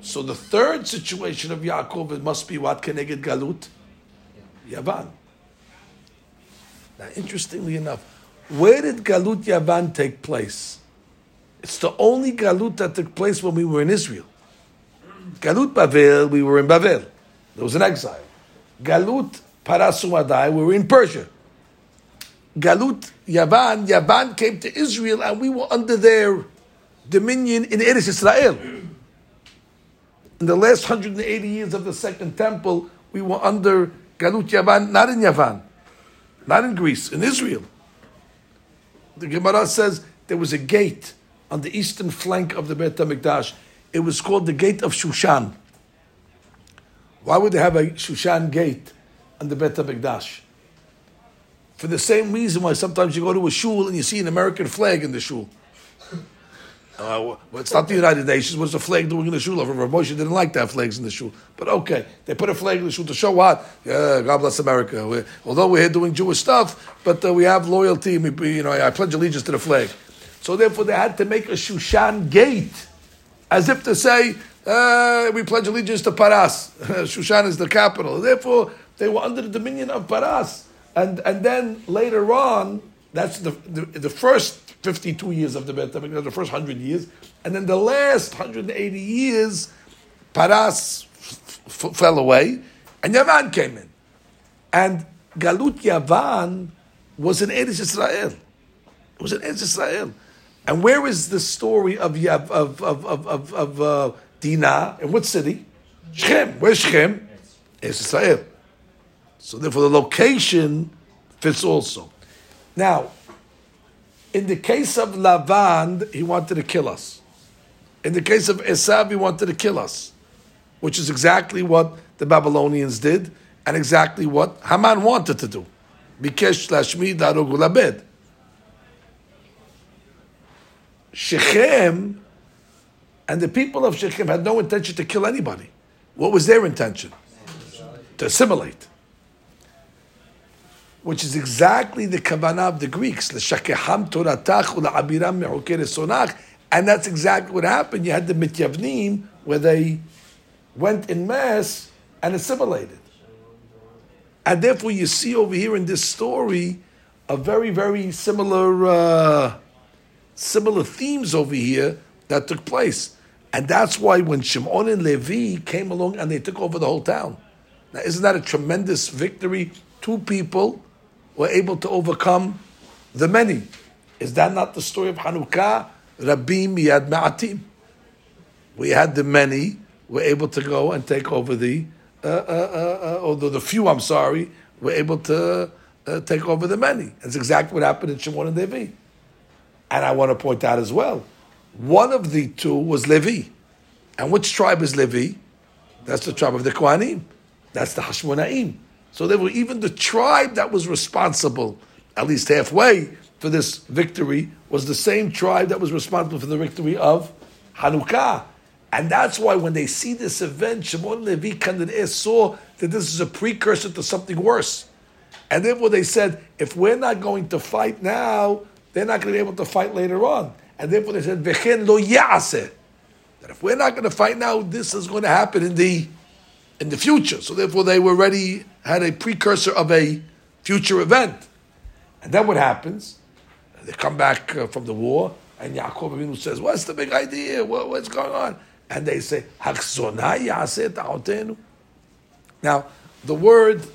So the third situation of Yaakov it must be what Keneged Galut? Yavan. Now, interestingly enough, where did Galut Yavan take place? It's the only Galut that took place when we were in Israel. Galut Bavel, we were in Bavel. There was an exile. Galut Parasumadai, we were in Persia. Galut Yavan, Yavan came to Israel and we were under their dominion in Eretz Israel in the last 180 years of the Second Temple, we were under Galut Yavan, not in Yavan, not in Greece, in Israel. The Gemara says there was a gate on the eastern flank of the Beit HaMikdash. It was called the Gate of Shushan. Why would they have a Shushan gate on the Beit HaMikdash? For the same reason why sometimes you go to a shul and you see an American flag in the shul. Uh, well, it's not the United Nations. What's the flag doing in the shul? Rav Moshe didn't like that flags in the shul. But okay, they put a flag in the shul to show what? Yeah, God bless America. we although we're here doing Jewish stuff, but uh, we have loyalty. We, you know, I pledge allegiance to the flag. So therefore, they had to make a Shushan gate, as if to say, uh, we pledge allegiance to Paras. Shushan is the capital. Therefore, they were under the dominion of Paras. And, and then later on, that's the, the, the first 52 years of the Beit HaMikdash, the first 100 years. And then the last 180 years, Paras f- f- fell away, and Yavan came in. And Galut Yavan was in Eretz Israel. It was in Eretz Israel. And where is the story of of of of of, of uh, Dinah? In what city? Shechem. Where's Shechem? It's Israel. So therefore, the location fits also. Now, in the case of Lavan, he wanted to kill us. In the case of Esav, he wanted to kill us, which is exactly what the Babylonians did and exactly what Haman wanted to do. Bikesh lashmi darogulabed. Shechem and the people of Shechem had no intention to kill anybody. What was their intention? To assimilate. Which is exactly the kavanah of the Greeks. And that's exactly what happened. You had the mityavnim where they went in mass and assimilated. And therefore, you see over here in this story a very, very similar, uh, similar themes over here that took place. And that's why when Shimon and Levi came along and they took over the whole town. Now, isn't that a tremendous victory? Two people were able to overcome the many. Is that not the story of Hanukkah? Rabim Yad Ma'atim. We had the many were able to go and take over the, uh, uh, uh, uh although the few, I'm sorry, were able to uh, take over the many. That's exactly what happened in Shimon and Levi. And I want to point out as well, one of the two was Levi. And which tribe is Levi? That's the tribe of the Kohanim. That's the Hashmonaim. So they were even the tribe that was responsible, at least halfway, for this victory was the same tribe that was responsible for the victory of Hanukkah. And that's why when they see this event, Shimon Levi Kandaneh saw that this is a precursor to something worse. And therefore they said, if we're not going to fight now, they're not going to be able to fight later on. And therefore they said, Vechen lo ya'aseh. That if we're not going to fight now, this is going to happen in the in the future. So therefore they were ready, had a precursor of a future event. And then what happens? They come back uh, from the war, and Yaakov Avinu says, "What's the big idea? What, what's going on?" And they say, Now, the word.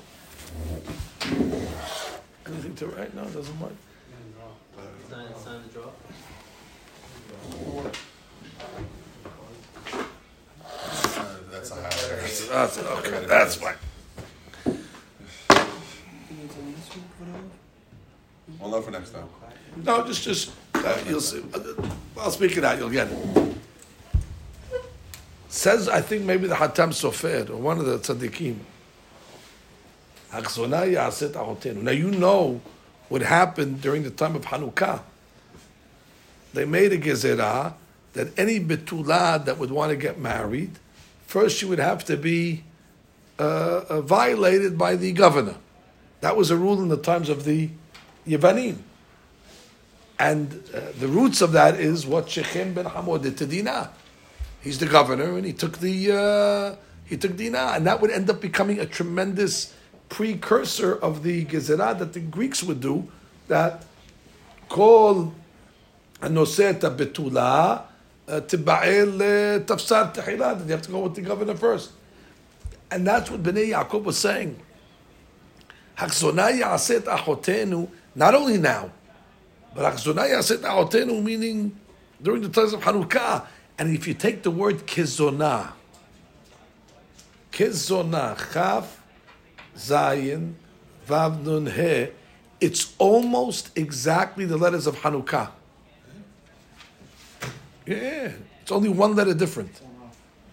Anything to write? No, it doesn't work. Sign, sign the draw. That's a highlighter. That's okay. That's fine. Well, not for next time. No, just just uh, you'll see. I'll speak it out. You'll get it. Says I think maybe the Hatam Sofer or one of the tzaddikim. Now you know what happened during the time of Hanukkah. They made a gezerah that any betula that would want to get married, first she would have to be uh, uh, violated by the governor. That was a rule in the times of the Yevanim. And uh, the roots of that is what Shechem ben Hamor did to Dinah. He's the governor, and he took the uh, he took Dinah, and that would end up becoming a tremendous precursor of the gezerah that the Greeks would do. That call anoseta betula uh, tiba'el uh, tafsar tehila. You have to go with the governor first, and that's what Bnei Yaakov was saying. Hakzonai yaset achotenu. Not only now, but Achzonai Yaset Aotenu, meaning during the times of Hanukkah. And if you take the word Kizonah, Kizonah, Chaf, Zayin, Vav Nun He, it's almost exactly the letters of Hanukkah. Yeah, it's only one letter different.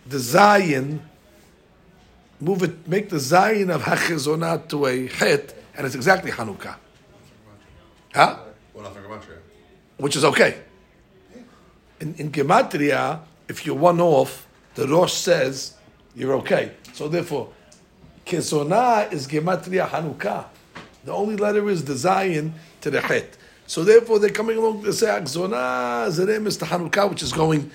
The Zayin, move it, make the Zayin of Hachizonah to a Het, and it's exactly Hanukkah. Huh? Which is okay. In, in Gematria, if you're one off, the Rosh says you're okay. So therefore, Kesona is Gematria Hanukkah. The only letter is the Zayin to the Het. So therefore, they're coming along to say Akzona is a to Hanukkah, which is going.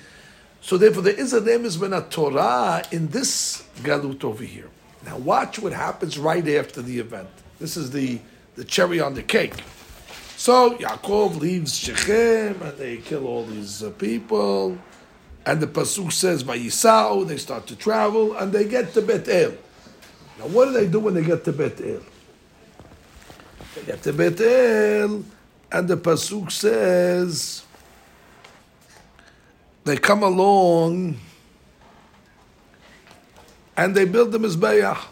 So therefore, there is a remes ben Torah in this galut over here. Now, watch what happens right after the event. This is the, the cherry on the cake. So Yaakov leaves Shechem and they kill all these uh, people. And the pasuk says, by Yisau, they start to travel and they get to Bet El. Now, what do they do when they get to Bet El? They get to Bet El, and the pasuk says they come along and they build the Mizbeach.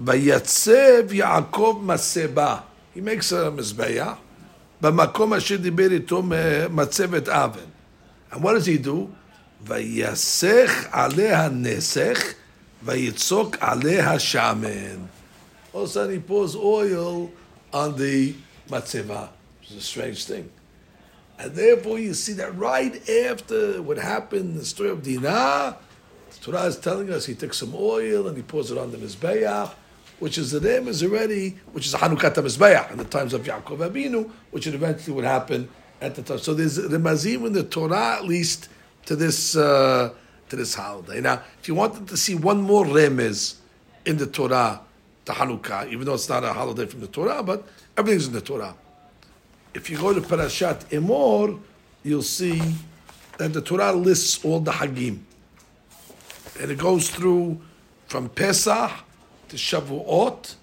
ויצב יעקב מסבה. He makes a מזבח במקום אשר דיבר איתו מצבת אבן. And what does he do? Vayasech aleh nesech, vayitzok aleh shamen. All of a sudden, he pours oil on the matzeva. It's a strange thing. And therefore, you see that right after what happened in the story of Dinah, the Torah is telling us he took some oil and he pours it on the Mizbeach, which is the name is already, which is Hanukkah Mizbeach in the times of Yaakov Abinu, which eventually would happen at the time. So there's the Mazim in the Torah, at least, to this uh, to this holiday. Now, if you wanted to see one more remez in the Torah to Hanukkah, even though it's not a holiday from the Torah, but everything's in the Torah. If you go to Parashat Emor, you'll see that the Torah lists all the Hagim. And it goes through from Pesach to Shavuot,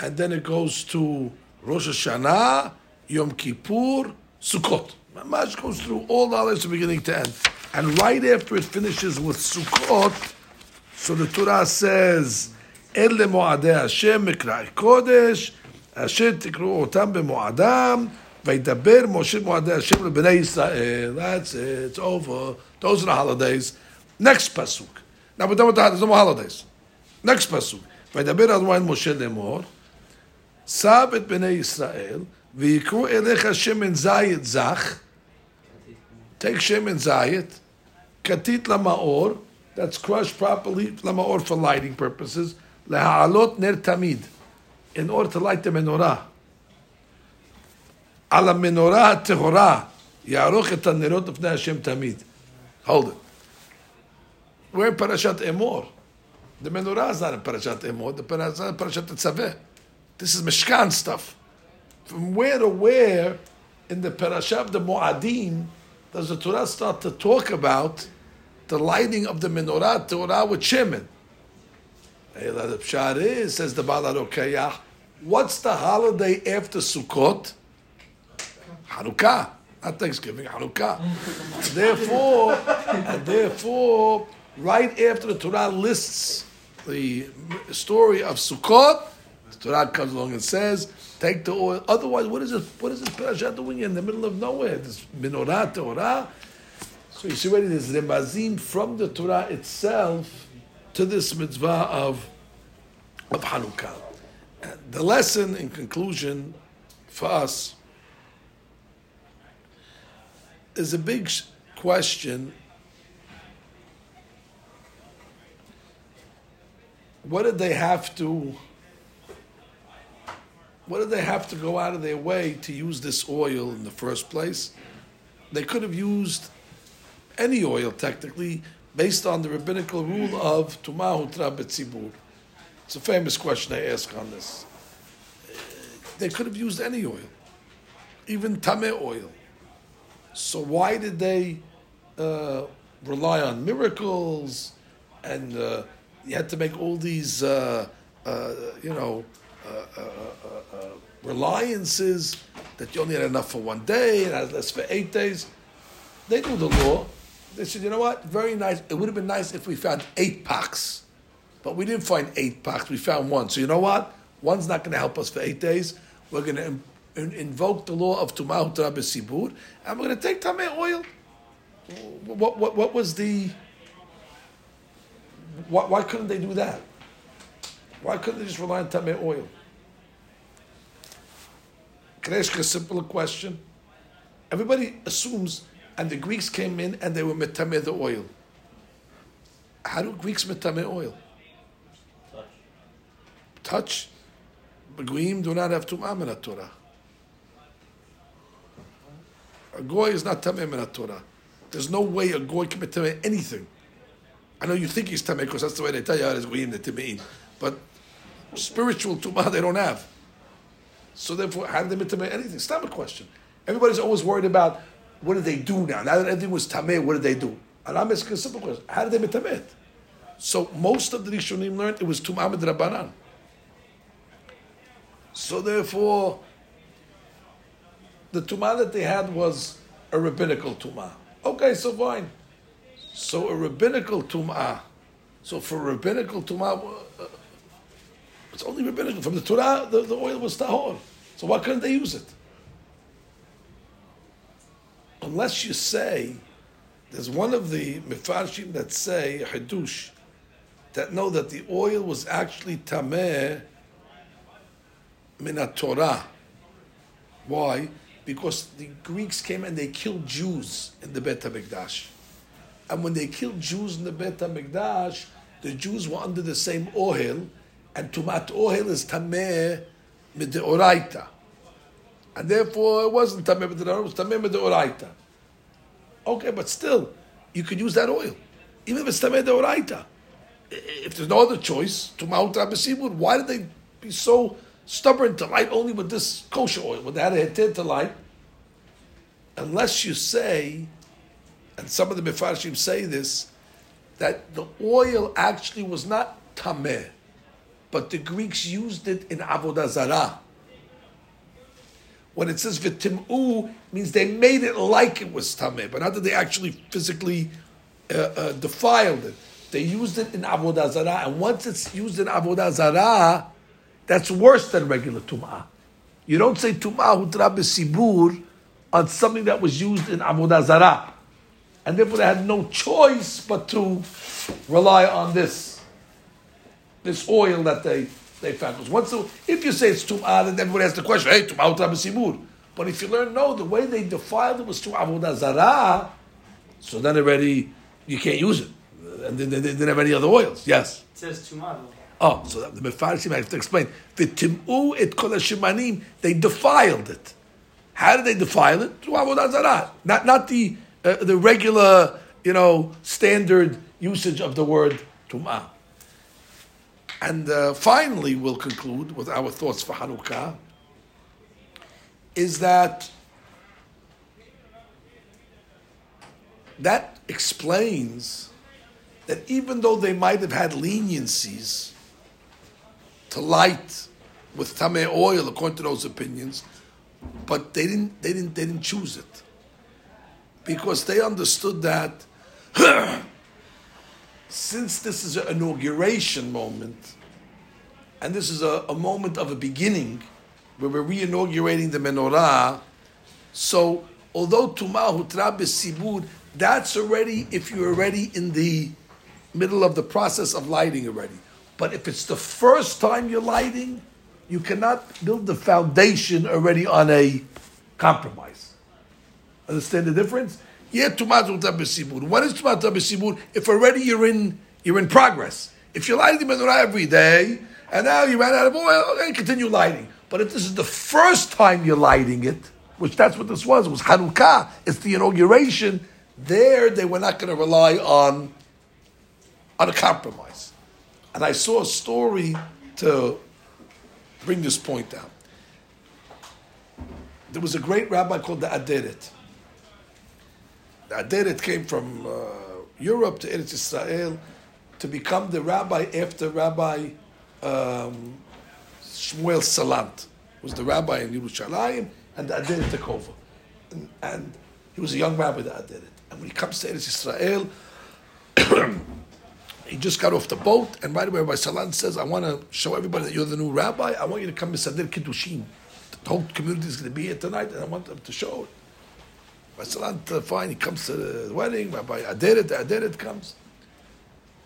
and then it goes to Rosh Hashanah, Yom Kippur, Sukkot. Mamash goes through all the holidays from beginning to end. And right after it finishes with Sukkot, so the Torah says, אלה מועדי השם מקראי קודש, אשר תקראו אותם במועדם, וידבר משה מועדי השם לבני ישראל. That's it, it's over. Those are the holidays. Next pasuk. Now we're done with the no holidays. Next pasuk. וידבר אדוני משה לאמור, סב את בני ישראל, ויקראו אליך שמן זית זך, take שמן זית, כתית למאור, that's crushed properly, למאור for lighting purposes, להעלות נר תמיד, in order to light the menorah. על המנורה הטהורה, יערוך את הנרות לפני השם תמיד. Hold it. We're in Parashat Emor. The menorah is not in Parashat Emor, the Parashat, is in Parashat Tetzaveh. This is Mishkan stuff. From where to where in the Parashat of the Mu'adim does the Torah start to talk about the lighting of the menorah Torah with is, says the Baal HaRokeach, what's the holiday after Sukkot? Hanukkah, not Thanksgiving, Hanukkah. therefore, and therefore, right after the Torah lists the story of Sukkot, the Torah comes along and says, take the oil. Otherwise, what is this? What is this parasha doing in the middle of nowhere? This menorah, Torah. So you see already there's remazim from the Torah itself to this mitzvah of of Hanukkah. The lesson, in conclusion, for us is a big question. What did they have to? What did they have to go out of their way to use this oil in the first place? They could have used any oil technically, based on the rabbinical rule of Tumahu Betzibur. It's a famous question I ask on this. They could have used any oil, even Tameh oil. So why did they uh, rely on miracles and uh, you had to make all these, uh, uh you know, uh, uh, reliances that you only had enough for one day and had less for eight days? They knew the law. They said, you know what? Very nice. It would have been nice if we found eight packs, but we didn't find eight packs. We found one. So you know what? One's not going to help us for eight days. We're going to invoke the law of Tumah Sibur, and we're going to take Tameh oil. What, what, what was the. Why, why couldn't they do that? Why couldn't they just rely on Tameh oil? Can I ask a simple question? Everybody assumes, and the Greeks came in and they were metame the oil. How do Greeks metame oil? Touch. Touch? Beguim do not have tum'ah in Torah. A goy is not tameh min Torah. There's no way a goy can be tameh anything. I know you think he's tameh because that's the way they tell you how it's goyim the tamein, but spiritual tumah they don't have. So therefore, how did they tameh anything? Not a question. Everybody's always worried about what did they do now? Now that everything was tameh, what did they do? And I'm asking a simple question: How did they tameh? So most of the Rishonim learned it was tumah rabbanan. So therefore, the tumah that they had was a rabbinical tumah. Okay, so fine. So a rabbinical tum'ah. So for rabbinical tum'ah, uh, it's only rabbinical. From the Torah, the, the oil was tahor. So why couldn't they use it? Unless you say, there's one of the mefarshim that say, hadush, that know that the oil was actually tameh min Torah. Why? Because the Greeks came and they killed Jews in the Bet HaMikdash. And when they killed Jews in the Bet HaMikdash, the Jews were under the same oil, and Tumat oil is Tameh Mideoraita. And therefore it wasn't Tameh Mideoraita, it was Tameh Mideoraita. Okay, but still, you could use that oil. Even if it's Tameh Mideoraita. If there's no other choice, Tumat Rabbi why did they be so stubborn to light only with this kosher oil, when they had a heter to light, unless you say, and some of the Mefarshim say this, that the oil actually was not tameh, but the Greeks used it in avodah zarah. When it says v'tim'u, means they made it like it was tameh, but not that they actually physically uh, uh, defiled it. They used it in avodah zarah, and once it's used in avodah zarah, that's worse than regular tum'ah. You don't say tum'ah hutra sibur on something that was used in avodah zarah. And therefore they had no choice but to rely on this, this oil that they, they found. Because once, if you say it's tum'ah, then everybody has the question, hey, tum'ah sibur. But if you learn, no, the way they defiled it was through avodah zarah, so then already you can't use it. And then they didn't have any other oils. Yes? It says tum'ah. Oh, so the Mefarshim, I have to explain. The timu et kol shimanim, they defiled it. How did they defile it? Through avodah zarah, not not the uh, the regular, you know, standard usage of the word tumah. And uh, finally, we'll conclude with our thoughts for Hanukkah. Is that that explains that even though they might have had leniencies to light with tameh oil, according to those opinions, but they didn't, they didn't, they didn't choose it because they understood that since this is an inauguration moment, and this is a, a moment of a beginning where we're re-inaugurating the menorah, so although tumah hutra sibur, that's already if you're already in the middle of the process of lighting already. But if it's the first time you're lighting, you cannot build the foundation already on a compromise. Understand the difference? Yeah, tomato besibur. What is tomato besibur? If already you're in you're in progress. If you're lighting the menorah every day and now you ran out of oil, okay, continue lighting. But if this is the first time you're lighting it, which that's what this was, it was Hanukkah, it's the inauguration. There, they were not going to rely on on a compromise. And I saw a story to bring this point out. There was a great rabbi called the Aderet. The Aderet came from uh, Europe to Eretz Israel to become the rabbi after Rabbi um, Shmuel Salant, was the rabbi in Yerushalayim, and the Aderet took over. And, and, he was a young rabbi, the Aderet. And when he comes to Eretz Israel, He just got off the boat, and right away, Rabbi Salant says, I want to show everybody that you're the new rabbi. I want you to come to Sadir Kiddushin. The whole community is going to be here tonight, and I want them to show it. Restaurant, uh, fine, he comes to the wedding. Rabbi Aderet, Aderet comes.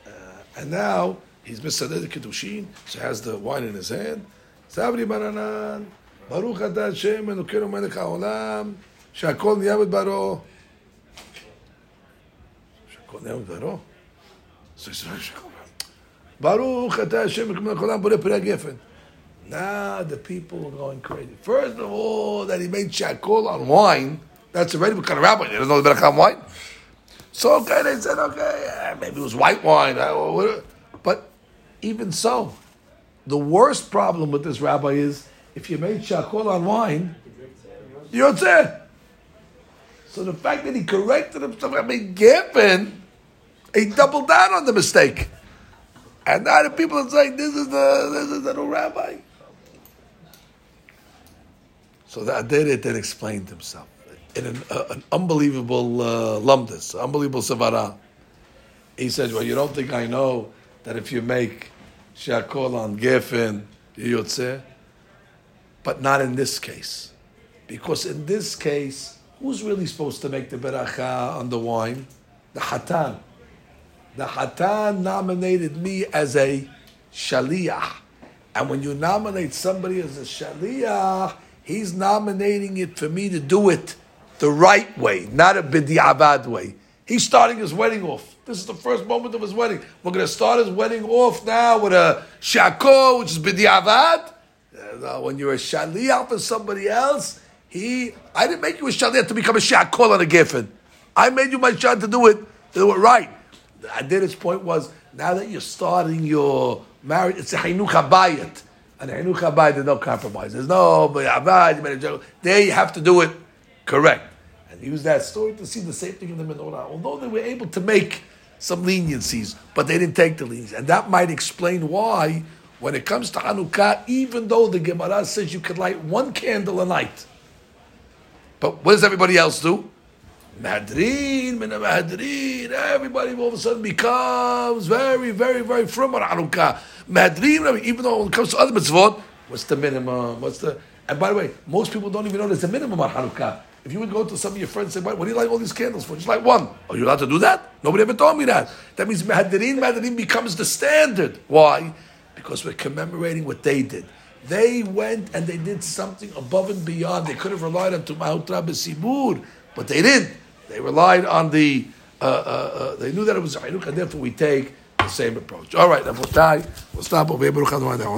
Uh, and now he's Misadeh Kedushin, so has the wine in his hand. Sabri Baruch Shem, Melech HaOlam, Baro. Baro? So he says, Gefen. Now the people are going crazy. First of all, that he made shakol on wine that's already what kind of rabbi? He doesn't know the Berachah wine. So okay, they said okay, maybe it was white wine. But even so, the worst problem with this rabbi is if you made shakol on wine, you're there. So the fact that he corrected himself, I mean, given he doubled down on the mistake. And now the people are saying, this is the, this is the new rabbi. So the Aderet then explained himself in an, uh, an unbelievable uh, unbelievable savara. He says, well, you don't think I know that if you make shakol on gefen, you yotzeh? But not in this case. Because in this case, who's really supposed to make the beracha on the wine? The hatan. The hatan nominated me as a shaliach. And when you nominate somebody as a shaliach, he's nominating it for me to do it the right way, not a bidi'abad way. He's starting his wedding off. This is the first moment of his wedding. We're going to start his wedding off now with a shako, which is bidi'avad. Uh, when you're a shaliach for somebody else, he, I didn't make you a shaliach to become a shakol on a giffen. I made you my shad to do it, to do it right. Adir's point was, now that you're starting your marriage, it's a hainuch habayit. And hainuch habayit, there's no compromise. There's no, there you have to do it correct. And use that story to see the same thing in the menorah. Although they were able to make some leniencies, but they didn't take the leniencies. And that might explain why, when it comes to Hanukkah, even though the Gemara says you can light one candle a night, but what does everybody else do? Madrin, mina Madrin, everybody all of a sudden becomes very, very, very from on Hanukkah. Madrin, even though when it comes to other mitzvot, what's the minimum? What's the and by the way, most people don't even know there's a minimum on Hanukkah. If you would go to some of your friends and say, what do you like all these candles for? Just like one. Are you allowed to do that? Nobody ever told me that. That means Mahadirin, Mahadirin becomes the standard. Why? Because we're commemorating what they did. They went and they did something above and beyond. They could have relied on Tumahut Sibur, but they didn't. They relied on the, uh, uh, uh, they knew that it was Hanukkah, and therefore we take the same approach. All right, we'll stop over here.